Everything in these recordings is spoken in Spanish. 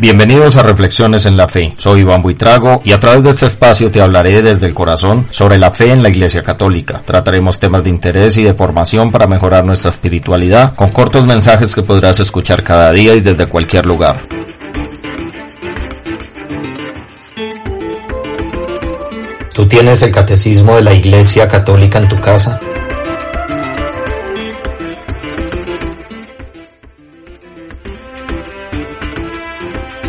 Bienvenidos a Reflexiones en la Fe. Soy Iván Buitrago y a través de este espacio te hablaré desde el corazón sobre la fe en la Iglesia Católica. Trataremos temas de interés y de formación para mejorar nuestra espiritualidad con cortos mensajes que podrás escuchar cada día y desde cualquier lugar. ¿Tú tienes el catecismo de la Iglesia Católica en tu casa?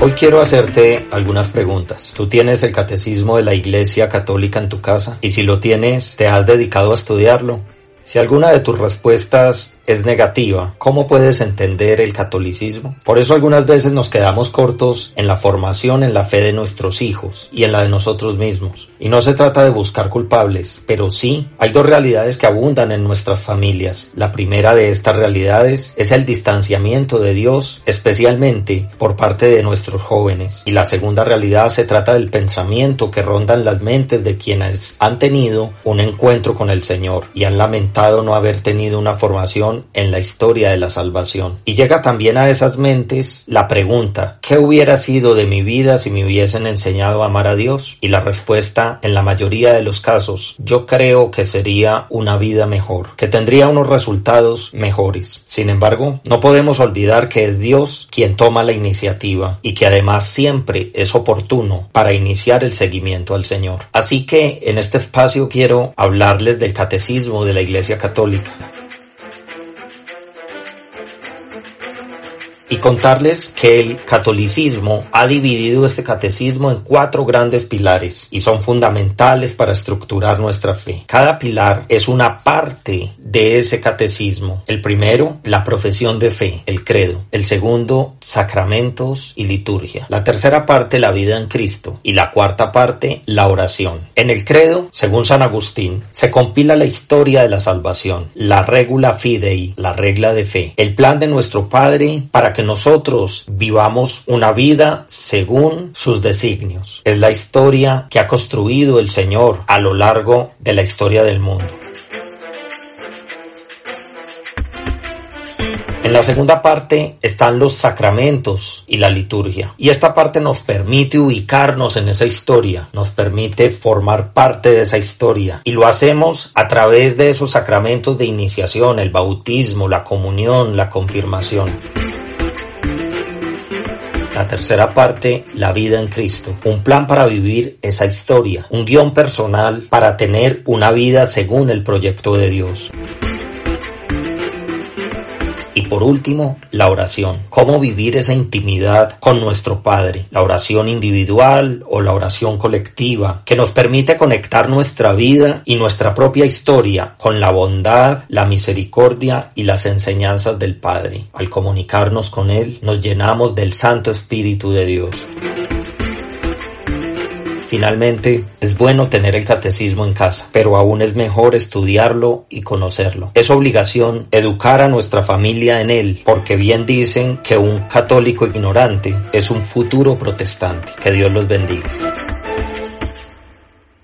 Hoy quiero hacerte algunas preguntas. ¿Tú tienes el catecismo de la Iglesia Católica en tu casa? Y si lo tienes, ¿te has dedicado a estudiarlo? Si alguna de tus respuestas es negativa, ¿cómo puedes entender el catolicismo? Por eso algunas veces nos quedamos cortos en la formación en la fe de nuestros hijos y en la de nosotros mismos. Y no se trata de buscar culpables, pero sí hay dos realidades que abundan en nuestras familias. La primera de estas realidades es el distanciamiento de Dios, especialmente por parte de nuestros jóvenes. Y la segunda realidad se trata del pensamiento que ronda en las mentes de quienes han tenido un encuentro con el Señor y han lamentado no haber tenido una formación en la historia de la salvación. Y llega también a esas mentes la pregunta, ¿qué hubiera sido de mi vida si me hubiesen enseñado a amar a Dios? Y la respuesta, en la mayoría de los casos, yo creo que sería una vida mejor, que tendría unos resultados mejores. Sin embargo, no podemos olvidar que es Dios quien toma la iniciativa y que además siempre es oportuno para iniciar el seguimiento al Señor. Así que en este espacio quiero hablarles del catecismo de la Iglesia Católica. Y contarles que el catolicismo ha dividido este catecismo en cuatro grandes pilares y son fundamentales para estructurar nuestra fe. Cada pilar es una parte de ese catecismo. El primero, la profesión de fe, el credo. El segundo, sacramentos y liturgia. La tercera parte, la vida en Cristo. Y la cuarta parte, la oración. En el credo, según San Agustín, se compila la historia de la salvación, la regula fidei, la regla de fe, el plan de nuestro Padre para que nosotros vivamos una vida según sus designios. Es la historia que ha construido el Señor a lo largo de la historia del mundo. En la segunda parte están los sacramentos y la liturgia. Y esta parte nos permite ubicarnos en esa historia, nos permite formar parte de esa historia. Y lo hacemos a través de esos sacramentos de iniciación, el bautismo, la comunión, la confirmación. La tercera parte, la vida en Cristo. Un plan para vivir esa historia. Un guion personal para tener una vida según el proyecto de Dios. Por último, la oración. Cómo vivir esa intimidad con nuestro Padre. La oración individual o la oración colectiva, que nos permite conectar nuestra vida y nuestra propia historia con la bondad, la misericordia y las enseñanzas del Padre. Al comunicarnos con Él, nos llenamos del Santo Espíritu de Dios. Finalmente, es bueno tener el catecismo en casa, pero aún es mejor estudiarlo y conocerlo. Es obligación educar a nuestra familia en él, porque bien dicen que un católico ignorante es un futuro protestante. Que Dios los bendiga.